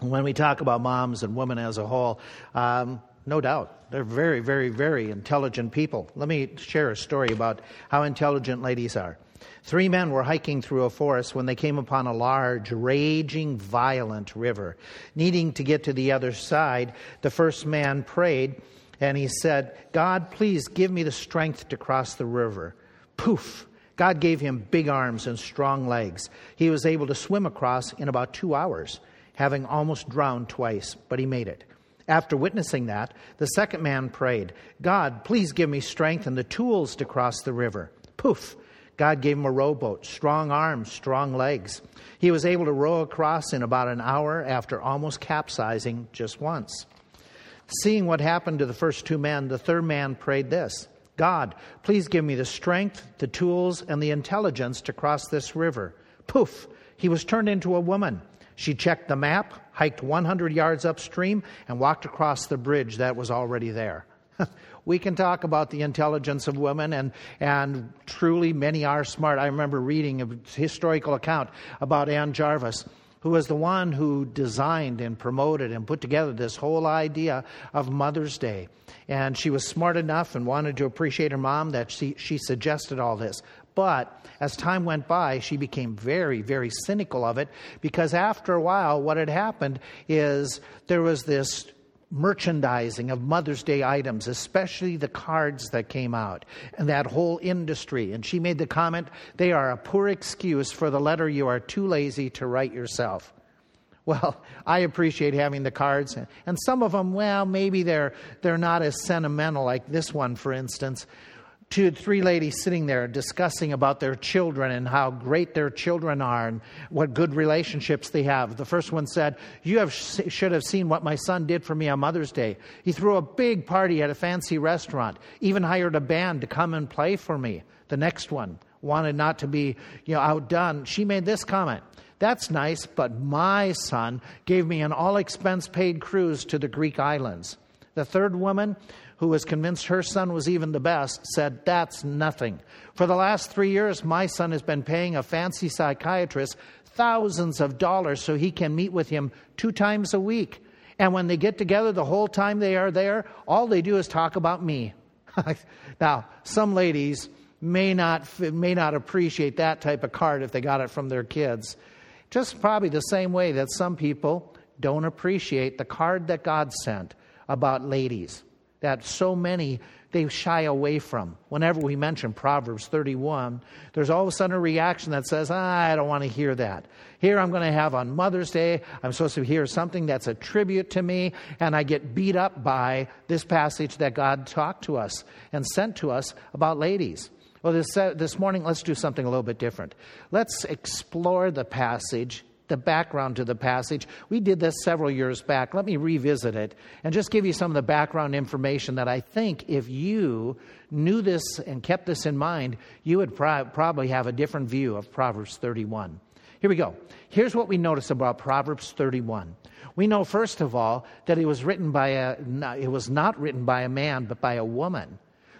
When we talk about moms and women as a whole, um, no doubt, they're very, very, very intelligent people. Let me share a story about how intelligent ladies are. Three men were hiking through a forest when they came upon a large, raging, violent river. Needing to get to the other side, the first man prayed and he said, God, please give me the strength to cross the river. Poof! God gave him big arms and strong legs. He was able to swim across in about two hours, having almost drowned twice, but he made it. After witnessing that, the second man prayed, God, please give me strength and the tools to cross the river. Poof! God gave him a rowboat, strong arms, strong legs. He was able to row across in about an hour after almost capsizing just once. Seeing what happened to the first two men, the third man prayed this God, please give me the strength, the tools, and the intelligence to cross this river. Poof, he was turned into a woman. She checked the map, hiked 100 yards upstream, and walked across the bridge that was already there. we can talk about the intelligence of women, and, and truly many are smart. I remember reading a historical account about Anne Jarvis who was the one who designed and promoted and put together this whole idea of Mother's Day. And she was smart enough and wanted to appreciate her mom that she, she suggested all this. But as time went by, she became very, very cynical of it because after a while, what had happened is there was this merchandising of Mother's Day items, especially the cards that came out, and that whole industry. And she made the comment they are a poor excuse for the letter you are too lazy to write yourself. Well, I appreciate having the cards, and some of them, well, maybe they're, they're not as sentimental, like this one, for instance two, three ladies sitting there discussing about their children and how great their children are and what good relationships they have. The first one said, You have, should have seen what my son did for me on Mother's Day. He threw a big party at a fancy restaurant, even hired a band to come and play for me. The next one wanted not to be you know, outdone. She made this comment. That's nice, but my son gave me an all expense paid cruise to the Greek islands. The third woman who was convinced her son was even the best, said, That's nothing. For the last three years, my son has been paying a fancy psychiatrist thousands of dollars so he can meet with him two times a week. And when they get together, the whole time they are there, all they do is talk about me. now, some ladies may not, may not appreciate that type of card if they got it from their kids. Just probably the same way that some people don't appreciate the card that God sent about ladies that so many they shy away from. Whenever we mention Proverbs 31, there's all of a sudden a reaction that says, ah, I don't want to hear that. Here I'm going to have on Mother's Day, I'm supposed to hear something that's a tribute to me, and I get beat up by this passage that God talked to us and sent to us about ladies. Well, this, uh, this morning, let's do something a little bit different. Let's explore the passage the background to the passage. We did this several years back. Let me revisit it and just give you some of the background information that I think if you knew this and kept this in mind, you would pro- probably have a different view of Proverbs 31. Here we go. Here's what we notice about Proverbs 31. We know first of all that it was written by a it was not written by a man but by a woman.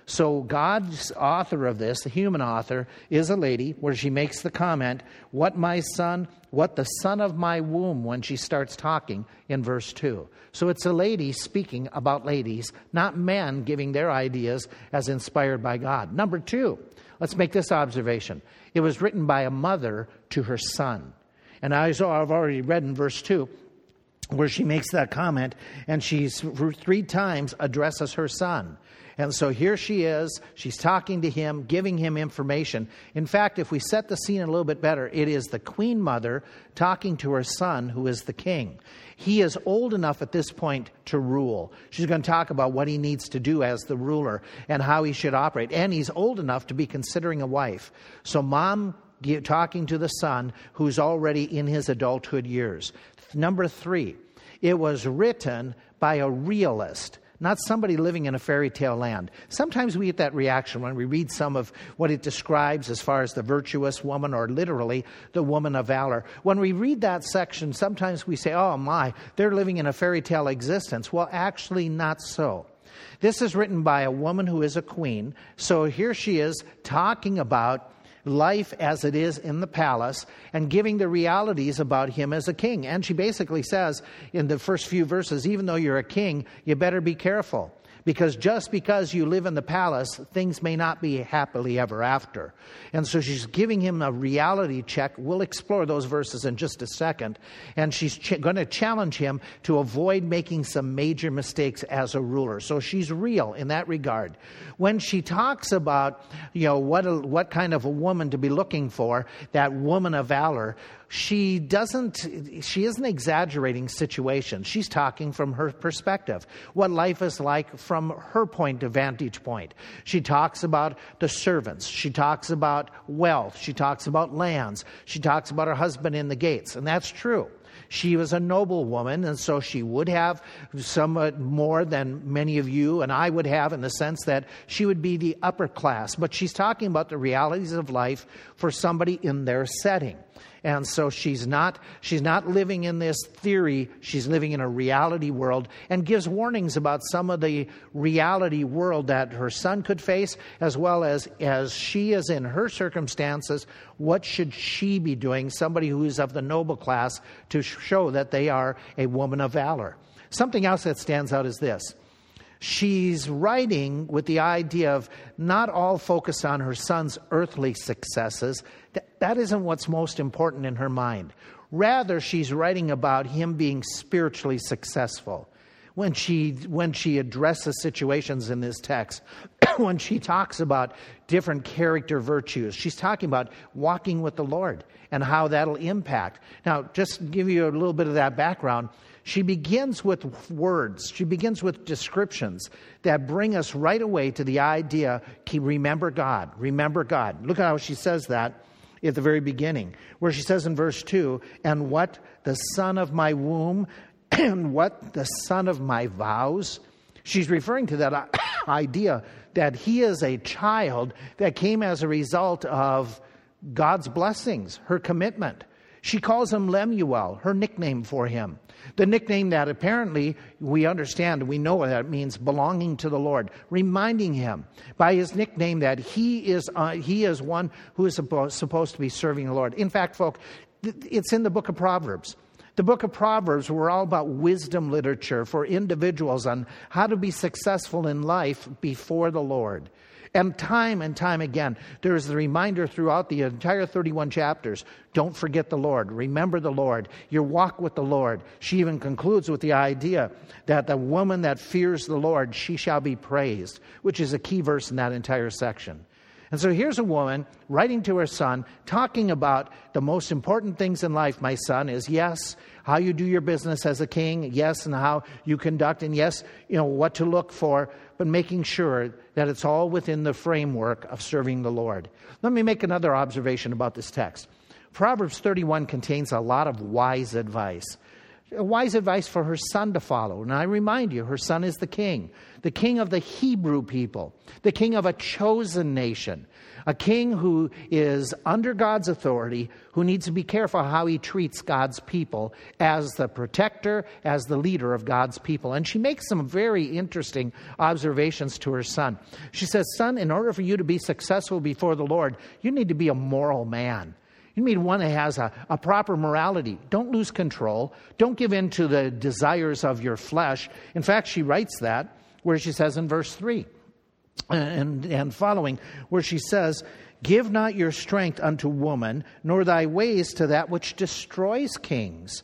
So, God's author of this, the human author, is a lady where she makes the comment, What my son, what the son of my womb, when she starts talking in verse 2. So, it's a lady speaking about ladies, not men giving their ideas as inspired by God. Number two, let's make this observation it was written by a mother to her son. And I've already read in verse 2, where she makes that comment, and she's three times addresses her son. And so here she is. She's talking to him, giving him information. In fact, if we set the scene a little bit better, it is the queen mother talking to her son, who is the king. He is old enough at this point to rule. She's going to talk about what he needs to do as the ruler and how he should operate. And he's old enough to be considering a wife. So, mom talking to the son who's already in his adulthood years. Number three, it was written by a realist not somebody living in a fairy tale land. Sometimes we get that reaction when we read some of what it describes as far as the virtuous woman or literally the woman of valor. When we read that section, sometimes we say, oh my, they're living in a fairy tale existence. Well, actually, not so. This is written by a woman who is a queen. So here she is talking about life as it is in the palace and giving the realities about him as a king. And she basically says in the first few verses, even though you're a king, you better be careful. Because just because you live in the palace, things may not be happily ever after. And so she's giving him a reality check. We'll explore those verses in just a second. And she's ch- going to challenge him to avoid making some major mistakes as a ruler. So she's real in that regard. When she talks about, you know, what, a, what kind of a woman to be looking for, that woman of valor, she doesn't she isn't exaggerating situations she's talking from her perspective what life is like from her point of vantage point. She talks about the servants. She talks about wealth. She talks about lands. She talks about her husband in the gates and that's true. She was a noble woman, and so she would have somewhat more than many of you and I would have in the sense that she would be the upper class. But she's talking about the realities of life for somebody in their setting. And so she's not, she's not living in this theory, she's living in a reality world and gives warnings about some of the reality world that her son could face, as well as as she is in her circumstances, what should she be doing, somebody who is of the noble class, to show that they are a woman of valor. Something else that stands out is this she's writing with the idea of not all focused on her son's earthly successes. That isn't what's most important in her mind. Rather, she's writing about him being spiritually successful. When she, when she addresses situations in this text, when she talks about different character virtues, she's talking about walking with the Lord and how that'll impact. Now, just to give you a little bit of that background, she begins with words, she begins with descriptions that bring us right away to the idea remember God, remember God. Look at how she says that at the very beginning, where she says in verse 2 and what the son of my womb and what the son of my vows. She's referring to that uh, idea that he is a child that came as a result of God's blessings, her commitment. She calls him Lemuel, her nickname for him. The nickname that apparently we understand, we know what that means, belonging to the Lord, reminding him by his nickname that he is, uh, he is one who is supposed to be serving the Lord. In fact, folks, it's in the book of Proverbs. The book of Proverbs were all about wisdom literature for individuals on how to be successful in life before the Lord. And time and time again, there is the reminder throughout the entire 31 chapters don't forget the Lord. Remember the Lord. Your walk with the Lord. She even concludes with the idea that the woman that fears the Lord, she shall be praised, which is a key verse in that entire section. And so here's a woman writing to her son, talking about the most important things in life, my son, is yes, how you do your business as a king, yes, and how you conduct, and yes, you know, what to look for, but making sure that it's all within the framework of serving the Lord. Let me make another observation about this text. Proverbs 31 contains a lot of wise advice wise advice for her son to follow. And I remind you, her son is the king, the king of the Hebrew people, the king of a chosen nation, a king who is under God's authority, who needs to be careful how he treats God's people as the protector, as the leader of God's people. And she makes some very interesting observations to her son. She says, Son, in order for you to be successful before the Lord, you need to be a moral man. You need one that has a, a proper morality. Don't lose control. Don't give in to the desires of your flesh. In fact, she writes that where she says in verse 3 and, and following, where she says, Give not your strength unto woman, nor thy ways to that which destroys kings.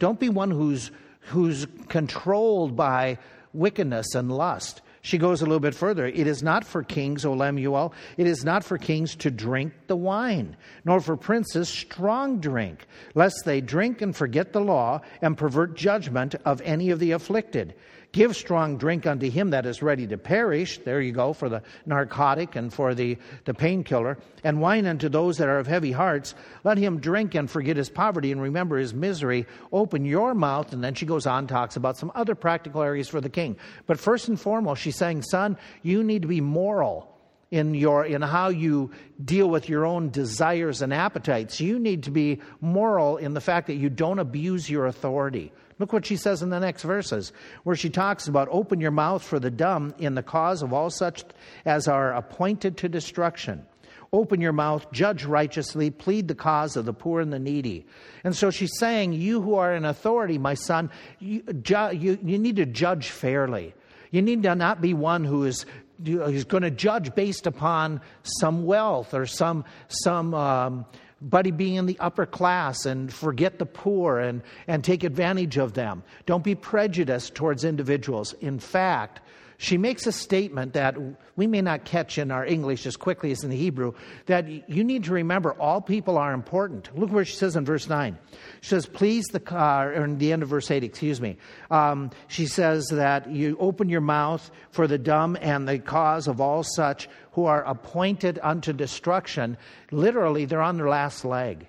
Don't be one who's, who's controlled by wickedness and lust. She goes a little bit further. It is not for kings, O Lemuel, it is not for kings to drink the wine, nor for princes strong drink, lest they drink and forget the law and pervert judgment of any of the afflicted. Give strong drink unto him that is ready to perish. There you go for the narcotic and for the, the painkiller. And wine unto those that are of heavy hearts. Let him drink and forget his poverty and remember his misery. Open your mouth. And then she goes on, talks about some other practical areas for the king. But first and foremost, she's saying, son, you need to be moral in your in how you deal with your own desires and appetites you need to be moral in the fact that you don't abuse your authority Look what she says in the next verses, where she talks about open your mouth for the dumb in the cause of all such as are appointed to destruction. Open your mouth, judge righteously, plead the cause of the poor and the needy. And so she's saying, You who are in authority, my son, you, ju- you, you need to judge fairly. You need to not be one who is who's going to judge based upon some wealth or some some um, buddy being in the upper class and forget the poor and, and take advantage of them. Don't be prejudiced towards individuals. In fact, she makes a statement that we may not catch in our English as quickly as in the Hebrew that you need to remember all people are important. Look where she says in verse 9. She says, Please the, uh, or in the end of verse 8, excuse me. Um, she says that you open your mouth for the dumb and the cause of all such who are appointed unto destruction. Literally, they're on their last leg.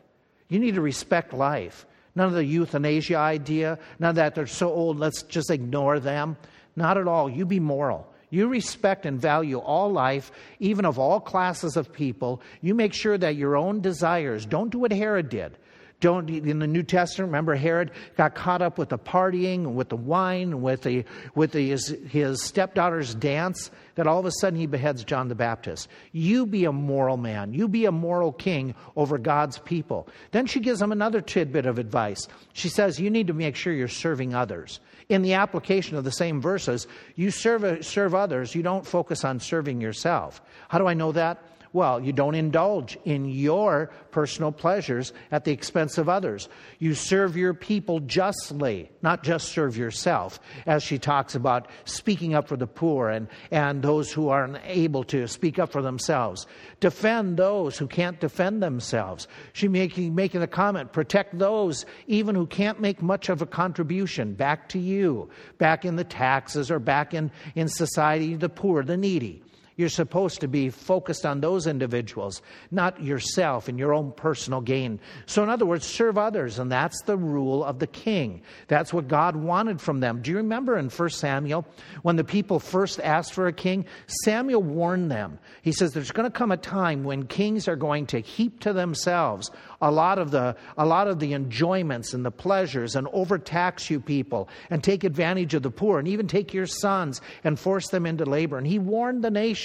You need to respect life. None of the euthanasia idea, none of that they're so old, let's just ignore them. Not at all. You be moral. You respect and value all life, even of all classes of people. You make sure that your own desires, don't do what Herod did. Don't, in the New Testament, remember Herod got caught up with the partying, with the wine, with, the, with the, his, his stepdaughter's dance, that all of a sudden he beheads John the Baptist. You be a moral man. You be a moral king over God's people. Then she gives him another tidbit of advice. She says, You need to make sure you're serving others. In the application of the same verses, you serve, serve others, you don't focus on serving yourself. How do I know that? Well, you don't indulge in your personal pleasures at the expense of others. You serve your people justly, not just serve yourself, as she talks about speaking up for the poor and, and those who are unable to speak up for themselves. Defend those who can't defend themselves. She making, making the comment, protect those even who can't make much of a contribution back to you, back in the taxes or back in, in society, the poor, the needy. You're supposed to be focused on those individuals, not yourself and your own personal gain. So, in other words, serve others, and that's the rule of the king. That's what God wanted from them. Do you remember in 1 Samuel when the people first asked for a king? Samuel warned them. He says, There's going to come a time when kings are going to heap to themselves a lot of the, a lot of the enjoyments and the pleasures and overtax you people and take advantage of the poor and even take your sons and force them into labor. And he warned the nation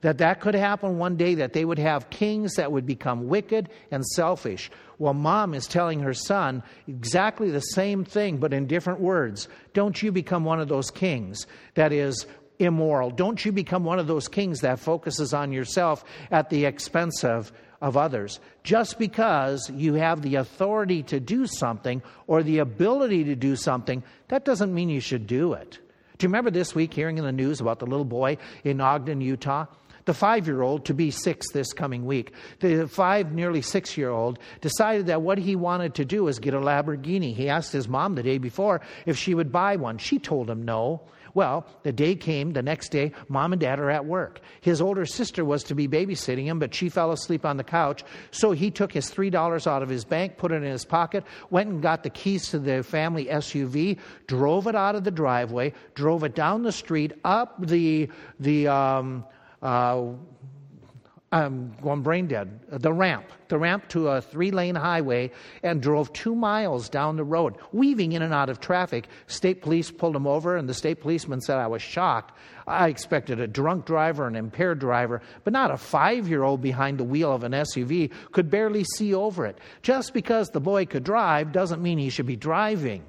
that that could happen one day that they would have kings that would become wicked and selfish well mom is telling her son exactly the same thing but in different words don't you become one of those kings that is immoral don't you become one of those kings that focuses on yourself at the expense of of others. Just because you have the authority to do something or the ability to do something, that doesn't mean you should do it. Do you remember this week hearing in the news about the little boy in Ogden, Utah? The five year old, to be six this coming week, the five, nearly six year old decided that what he wanted to do was get a Lamborghini. He asked his mom the day before if she would buy one. She told him no. Well, the day came, the next day, mom and dad are at work. His older sister was to be babysitting him, but she fell asleep on the couch. So he took his $3 out of his bank, put it in his pocket, went and got the keys to the family SUV, drove it out of the driveway, drove it down the street, up the, the, um, uh, Um, I'm going brain dead, uh, the ramp, the ramp to a three lane highway, and drove two miles down the road, weaving in and out of traffic. State police pulled him over, and the state policeman said, I was shocked. I expected a drunk driver, an impaired driver, but not a five year old behind the wheel of an SUV could barely see over it. Just because the boy could drive doesn't mean he should be driving.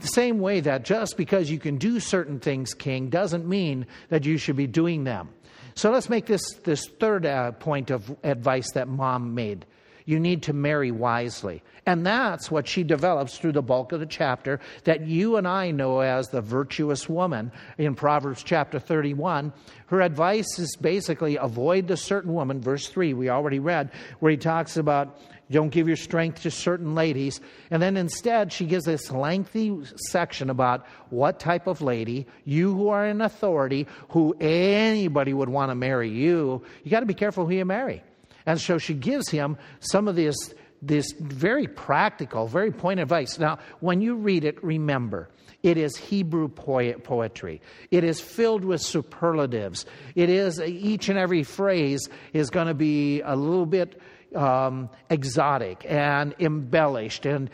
The same way that just because you can do certain things, King, doesn't mean that you should be doing them. So let's make this, this third uh, point of advice that mom made. You need to marry wisely. And that's what she develops through the bulk of the chapter that you and I know as the virtuous woman in Proverbs chapter 31. Her advice is basically avoid the certain woman, verse 3, we already read, where he talks about don't give your strength to certain ladies. And then instead, she gives this lengthy section about what type of lady, you who are in authority, who anybody would want to marry you, you got to be careful who you marry. And so she gives him some of this, this very practical, very point advice. Now, when you read it, remember, it is Hebrew poetry. It is filled with superlatives. It is each and every phrase is going to be a little bit um, exotic and embellished. And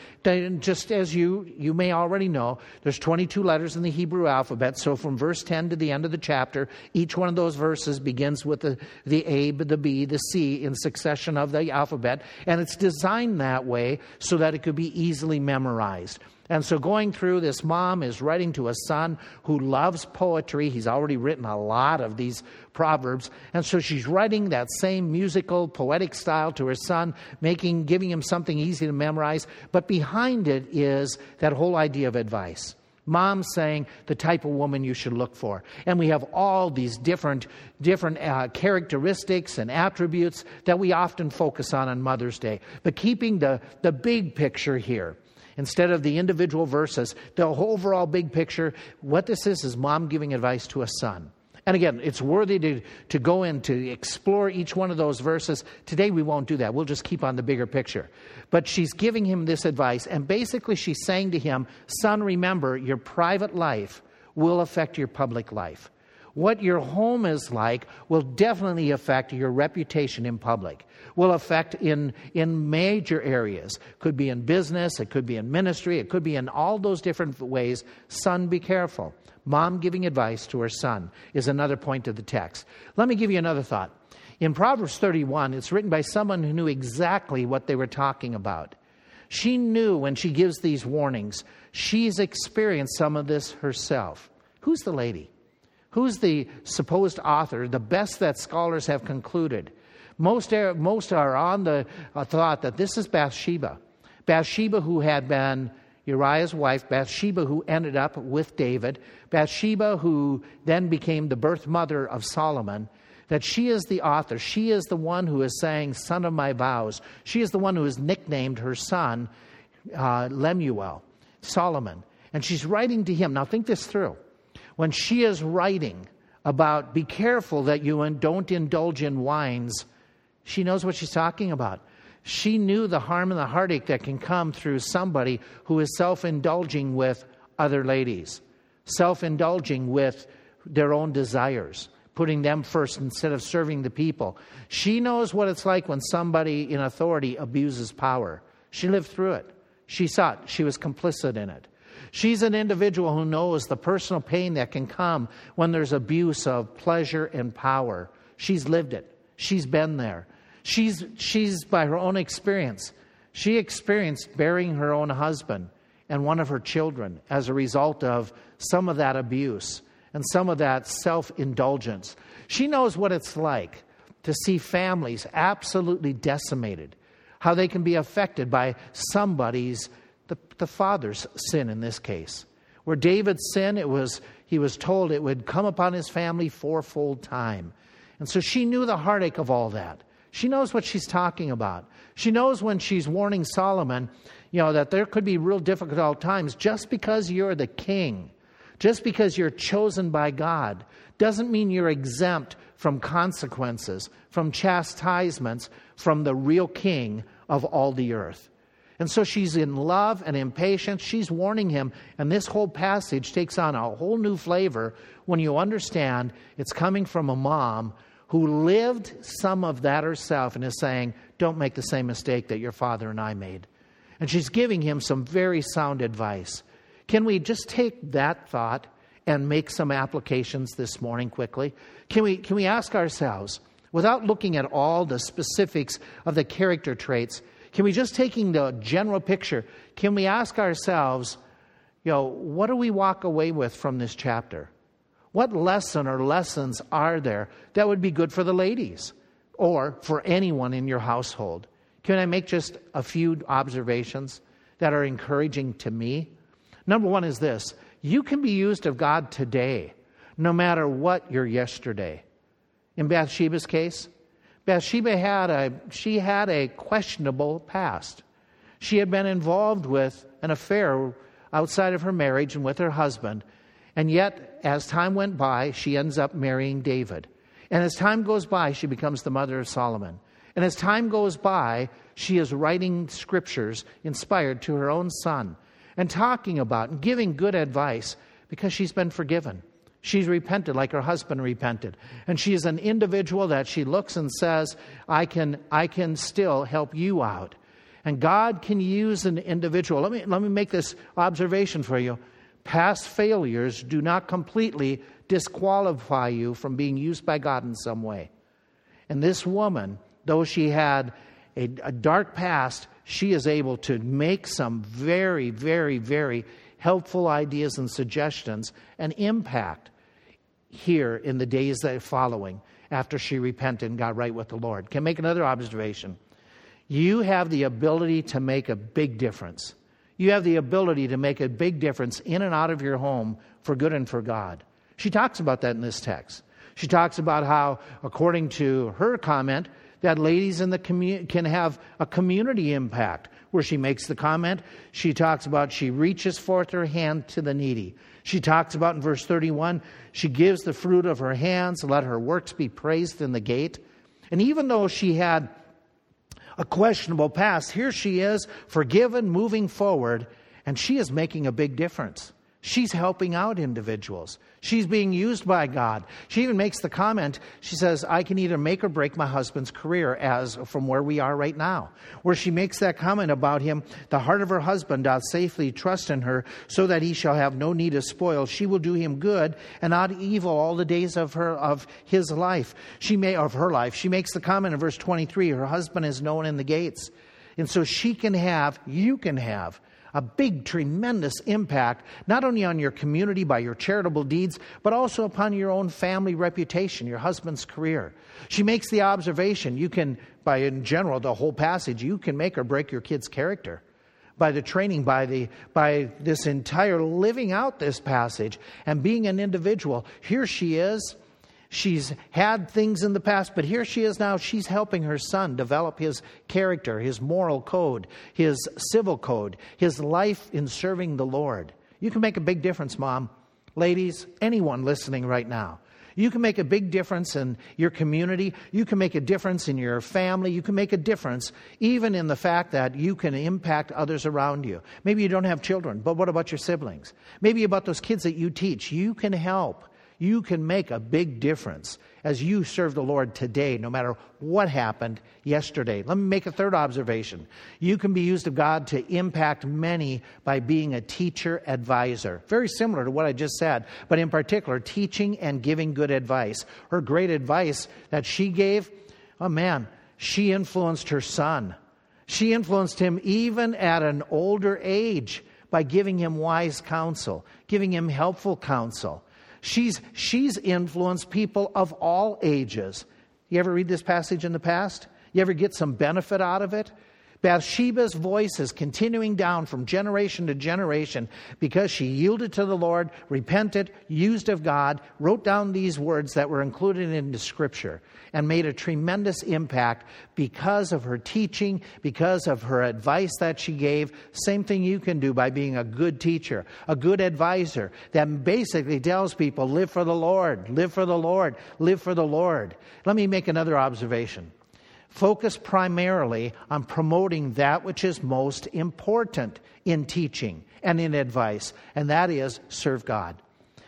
just as you, you may already know, there's 22 letters in the Hebrew alphabet. So from verse 10 to the end of the chapter, each one of those verses begins with the, the A, the B, the C in succession of the alphabet. And it's designed that way so that it could be easily memorized. And so, going through, this mom is writing to a son who loves poetry. He's already written a lot of these proverbs. And so, she's writing that same musical, poetic style to her son, making, giving him something easy to memorize. But behind it is that whole idea of advice. Mom saying the type of woman you should look for. And we have all these different, different uh, characteristics and attributes that we often focus on on Mother's Day. But keeping the, the big picture here instead of the individual verses, the overall big picture. What this is, is mom giving advice to a son. And again, it's worthy to, to go in to explore each one of those verses. Today we won't do that. We'll just keep on the bigger picture. But she's giving him this advice, and basically she's saying to him, Son, remember, your private life will affect your public life. What your home is like will definitely affect your reputation in public, will affect in, in major areas. Could be in business, it could be in ministry, it could be in all those different ways. Son, be careful. Mom giving advice to her son is another point of the text. Let me give you another thought. In Proverbs 31, it's written by someone who knew exactly what they were talking about. She knew when she gives these warnings, she's experienced some of this herself. Who's the lady? Who's the supposed author? The best that scholars have concluded. Most are, most are on the uh, thought that this is Bathsheba. Bathsheba, who had been Uriah's wife, Bathsheba, who ended up with David, Bathsheba, who then became the birth mother of Solomon, that she is the author. She is the one who is saying, Son of my vows. She is the one who has nicknamed her son uh, Lemuel, Solomon. And she's writing to him. Now, think this through when she is writing about be careful that you don't indulge in wines, she knows what she's talking about. She knew the harm and the heartache that can come through somebody who is self indulging with other ladies, self indulging with their own desires, putting them first instead of serving the people. She knows what it's like when somebody in authority abuses power. She lived through it. She saw it. She was complicit in it. She's an individual who knows the personal pain that can come when there's abuse of pleasure and power. She's lived it. She's been there. She's, she's by her own experience, she experienced burying her own husband and one of her children as a result of some of that abuse and some of that self indulgence. She knows what it's like to see families absolutely decimated, how they can be affected by somebody's the, the father's sin in this case. Where David's sin, it was he was told it would come upon his family fourfold time. And so she knew the heartache of all that. She knows what she's talking about. She knows when she's warning Solomon, you know, that there could be real difficult times just because you're the king, just because you're chosen by God, doesn't mean you're exempt from consequences, from chastisements from the real king of all the earth. And so she's in love and impatience. She's warning him. And this whole passage takes on a whole new flavor when you understand it's coming from a mom who lived some of that herself and is saying, Don't make the same mistake that your father and I made. And she's giving him some very sound advice. Can we just take that thought and make some applications this morning quickly? Can we, can we ask ourselves, without looking at all the specifics of the character traits, can we just taking the general picture, can we ask ourselves, you know, what do we walk away with from this chapter? What lesson or lessons are there that would be good for the ladies or for anyone in your household? Can I make just a few observations that are encouraging to me? Number one is this you can be used of God today, no matter what your yesterday. In Bathsheba's case, Bathsheba had a, she had a questionable past. She had been involved with an affair outside of her marriage and with her husband. And yet, as time went by, she ends up marrying David. And as time goes by, she becomes the mother of Solomon. And as time goes by, she is writing scriptures inspired to her own son and talking about and giving good advice because she's been forgiven. She's repented like her husband repented. And she is an individual that she looks and says, I can, I can still help you out. And God can use an individual. Let me, let me make this observation for you. Past failures do not completely disqualify you from being used by God in some way. And this woman, though she had a, a dark past, she is able to make some very, very, very helpful ideas and suggestions and impact here in the days that are following after she repented and got right with the Lord. Can make another observation? You have the ability to make a big difference. You have the ability to make a big difference in and out of your home for good and for God. She talks about that in this text. She talks about how, according to her comment, that ladies in the community can have a community impact. Where she makes the comment, she talks about she reaches forth her hand to the needy. She talks about in verse 31, she gives the fruit of her hands, let her works be praised in the gate. And even though she had a questionable past. Here she is, forgiven, moving forward, and she is making a big difference. She's helping out individuals. She's being used by God. She even makes the comment, she says, I can either make or break my husband's career as from where we are right now. Where she makes that comment about him, the heart of her husband doth safely trust in her, so that he shall have no need of spoil. She will do him good and not evil all the days of her of his life. She may of her life. She makes the comment in verse 23, her husband is known in the gates. And so she can have, you can have a big, tremendous impact, not only on your community by your charitable deeds, but also upon your own family reputation, your husband's career. She makes the observation you can, by in general, the whole passage, you can make or break your kid's character by the training, by, the, by this entire living out this passage and being an individual. Here she is She's had things in the past, but here she is now. She's helping her son develop his character, his moral code, his civil code, his life in serving the Lord. You can make a big difference, Mom. Ladies, anyone listening right now. You can make a big difference in your community. You can make a difference in your family. You can make a difference even in the fact that you can impact others around you. Maybe you don't have children, but what about your siblings? Maybe about those kids that you teach. You can help you can make a big difference as you serve the Lord today, no matter what happened yesterday. Let me make a third observation. You can be used of God to impact many by being a teacher advisor. Very similar to what I just said, but in particular, teaching and giving good advice. Her great advice that she gave, oh man, she influenced her son. She influenced him even at an older age by giving him wise counsel, giving him helpful counsel. She's, she's influenced people of all ages. You ever read this passage in the past? You ever get some benefit out of it? Bathsheba's voice is continuing down from generation to generation because she yielded to the Lord, repented, used of God, wrote down these words that were included in the scripture, and made a tremendous impact because of her teaching, because of her advice that she gave. Same thing you can do by being a good teacher, a good advisor that basically tells people live for the Lord, live for the Lord, live for the Lord. Let me make another observation focus primarily on promoting that which is most important in teaching and in advice, and that is serve God.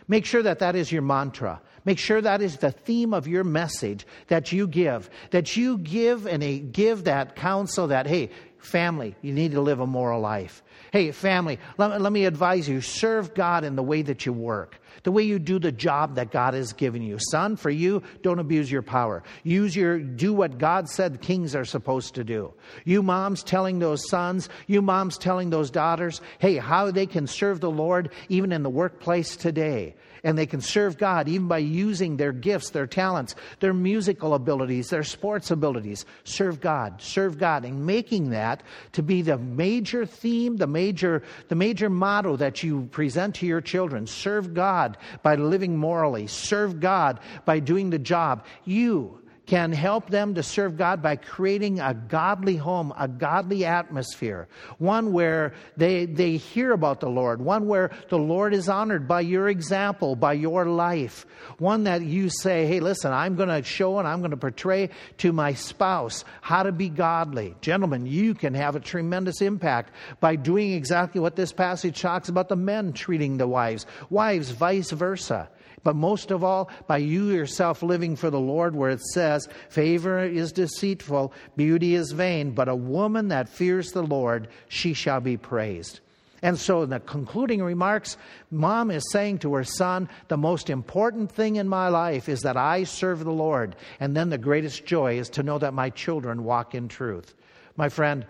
Make sure that that is your mantra. Make sure that is the theme of your message that you give. That you give and give that counsel that, hey, family, you need to live a moral life. Hey, family, let, let me advise you serve God in the way that you work the way you do the job that God has given you. Son, for you, don't abuse your power. Use your, do what God said kings are supposed to do. You moms telling those sons, you moms telling those daughters, hey, how they can serve the Lord even in the workplace today and they can serve God even by using their gifts, their talents, their musical abilities, their sports abilities. Serve God, serve God, and making that to be the major theme, the major, the major motto that you present to your children. Serve God by living morally, serve God by doing the job. You can help them to serve God by creating a godly home, a godly atmosphere, one where they, they hear about the Lord, one where the Lord is honored by your example, by your life, one that you say, hey, listen, I'm going to show and I'm going to portray to my spouse how to be godly. Gentlemen, you can have a tremendous impact by doing exactly what this passage talks about the men treating the wives, wives, vice versa. But most of all, by you yourself living for the Lord, where it says, Favor is deceitful, beauty is vain, but a woman that fears the Lord, she shall be praised. And so, in the concluding remarks, mom is saying to her son, The most important thing in my life is that I serve the Lord. And then the greatest joy is to know that my children walk in truth. My friend,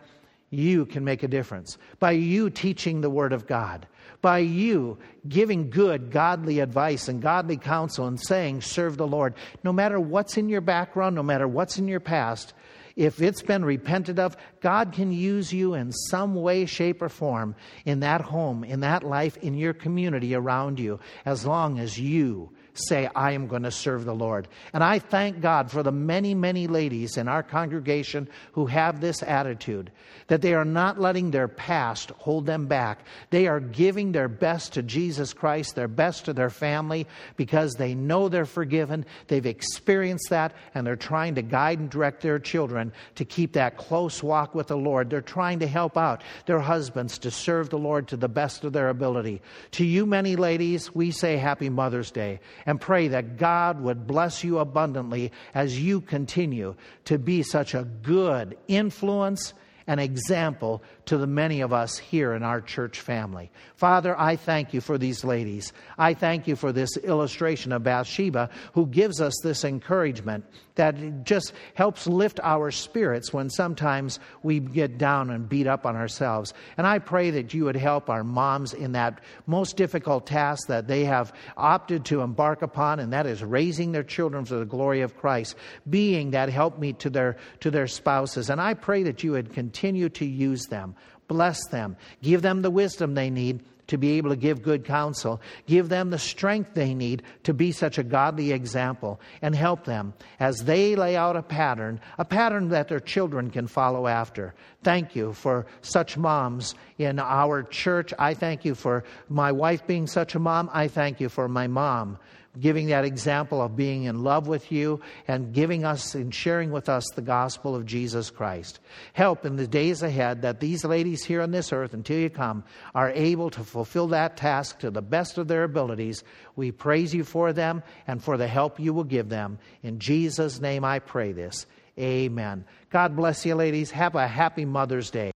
you can make a difference by you teaching the Word of God by you giving good, godly advice and godly counsel and saying, Serve the Lord. No matter what's in your background, no matter what's in your past, if it's been repented of, God can use you in some way, shape, or form in that home, in that life, in your community around you, as long as you say, I am going to serve the Lord. And I thank God for the many, many ladies in our congregation who have this attitude that they are not letting their past hold them back. They are giving their best to Jesus Christ, their best to their family, because they know they're forgiven. They've experienced that, and they're trying to guide and direct their children to keep that close walk with the Lord. They're trying to help out their husbands to serve the Lord to the best of their ability. To you, many ladies, we say Happy Mother's Day and pray that God would bless you abundantly as you continue to be such a good influence and example to the many of us here in our church family. Father, I thank you for these ladies. I thank you for this illustration of Bathsheba who gives us this encouragement that just helps lift our spirits when sometimes we get down and beat up on ourselves. And I pray that you would help our moms in that most difficult task that they have opted to embark upon, and that is raising their children for the glory of Christ, being that help helpmeet to their, to their spouses. And I pray that you would continue to use them. Bless them. Give them the wisdom they need to be able to give good counsel. Give them the strength they need to be such a godly example and help them as they lay out a pattern, a pattern that their children can follow after. Thank you for such moms in our church. I thank you for my wife being such a mom. I thank you for my mom giving that example of being in love with you and giving us and sharing with us the gospel of Jesus Christ. Help in the days ahead that these ladies here on this earth, until you come, are able to fulfill that task to the best of their abilities. We praise you for them and for the help you will give them. In Jesus' name I pray this. Amen. God bless you, ladies. Have a happy Mother's Day.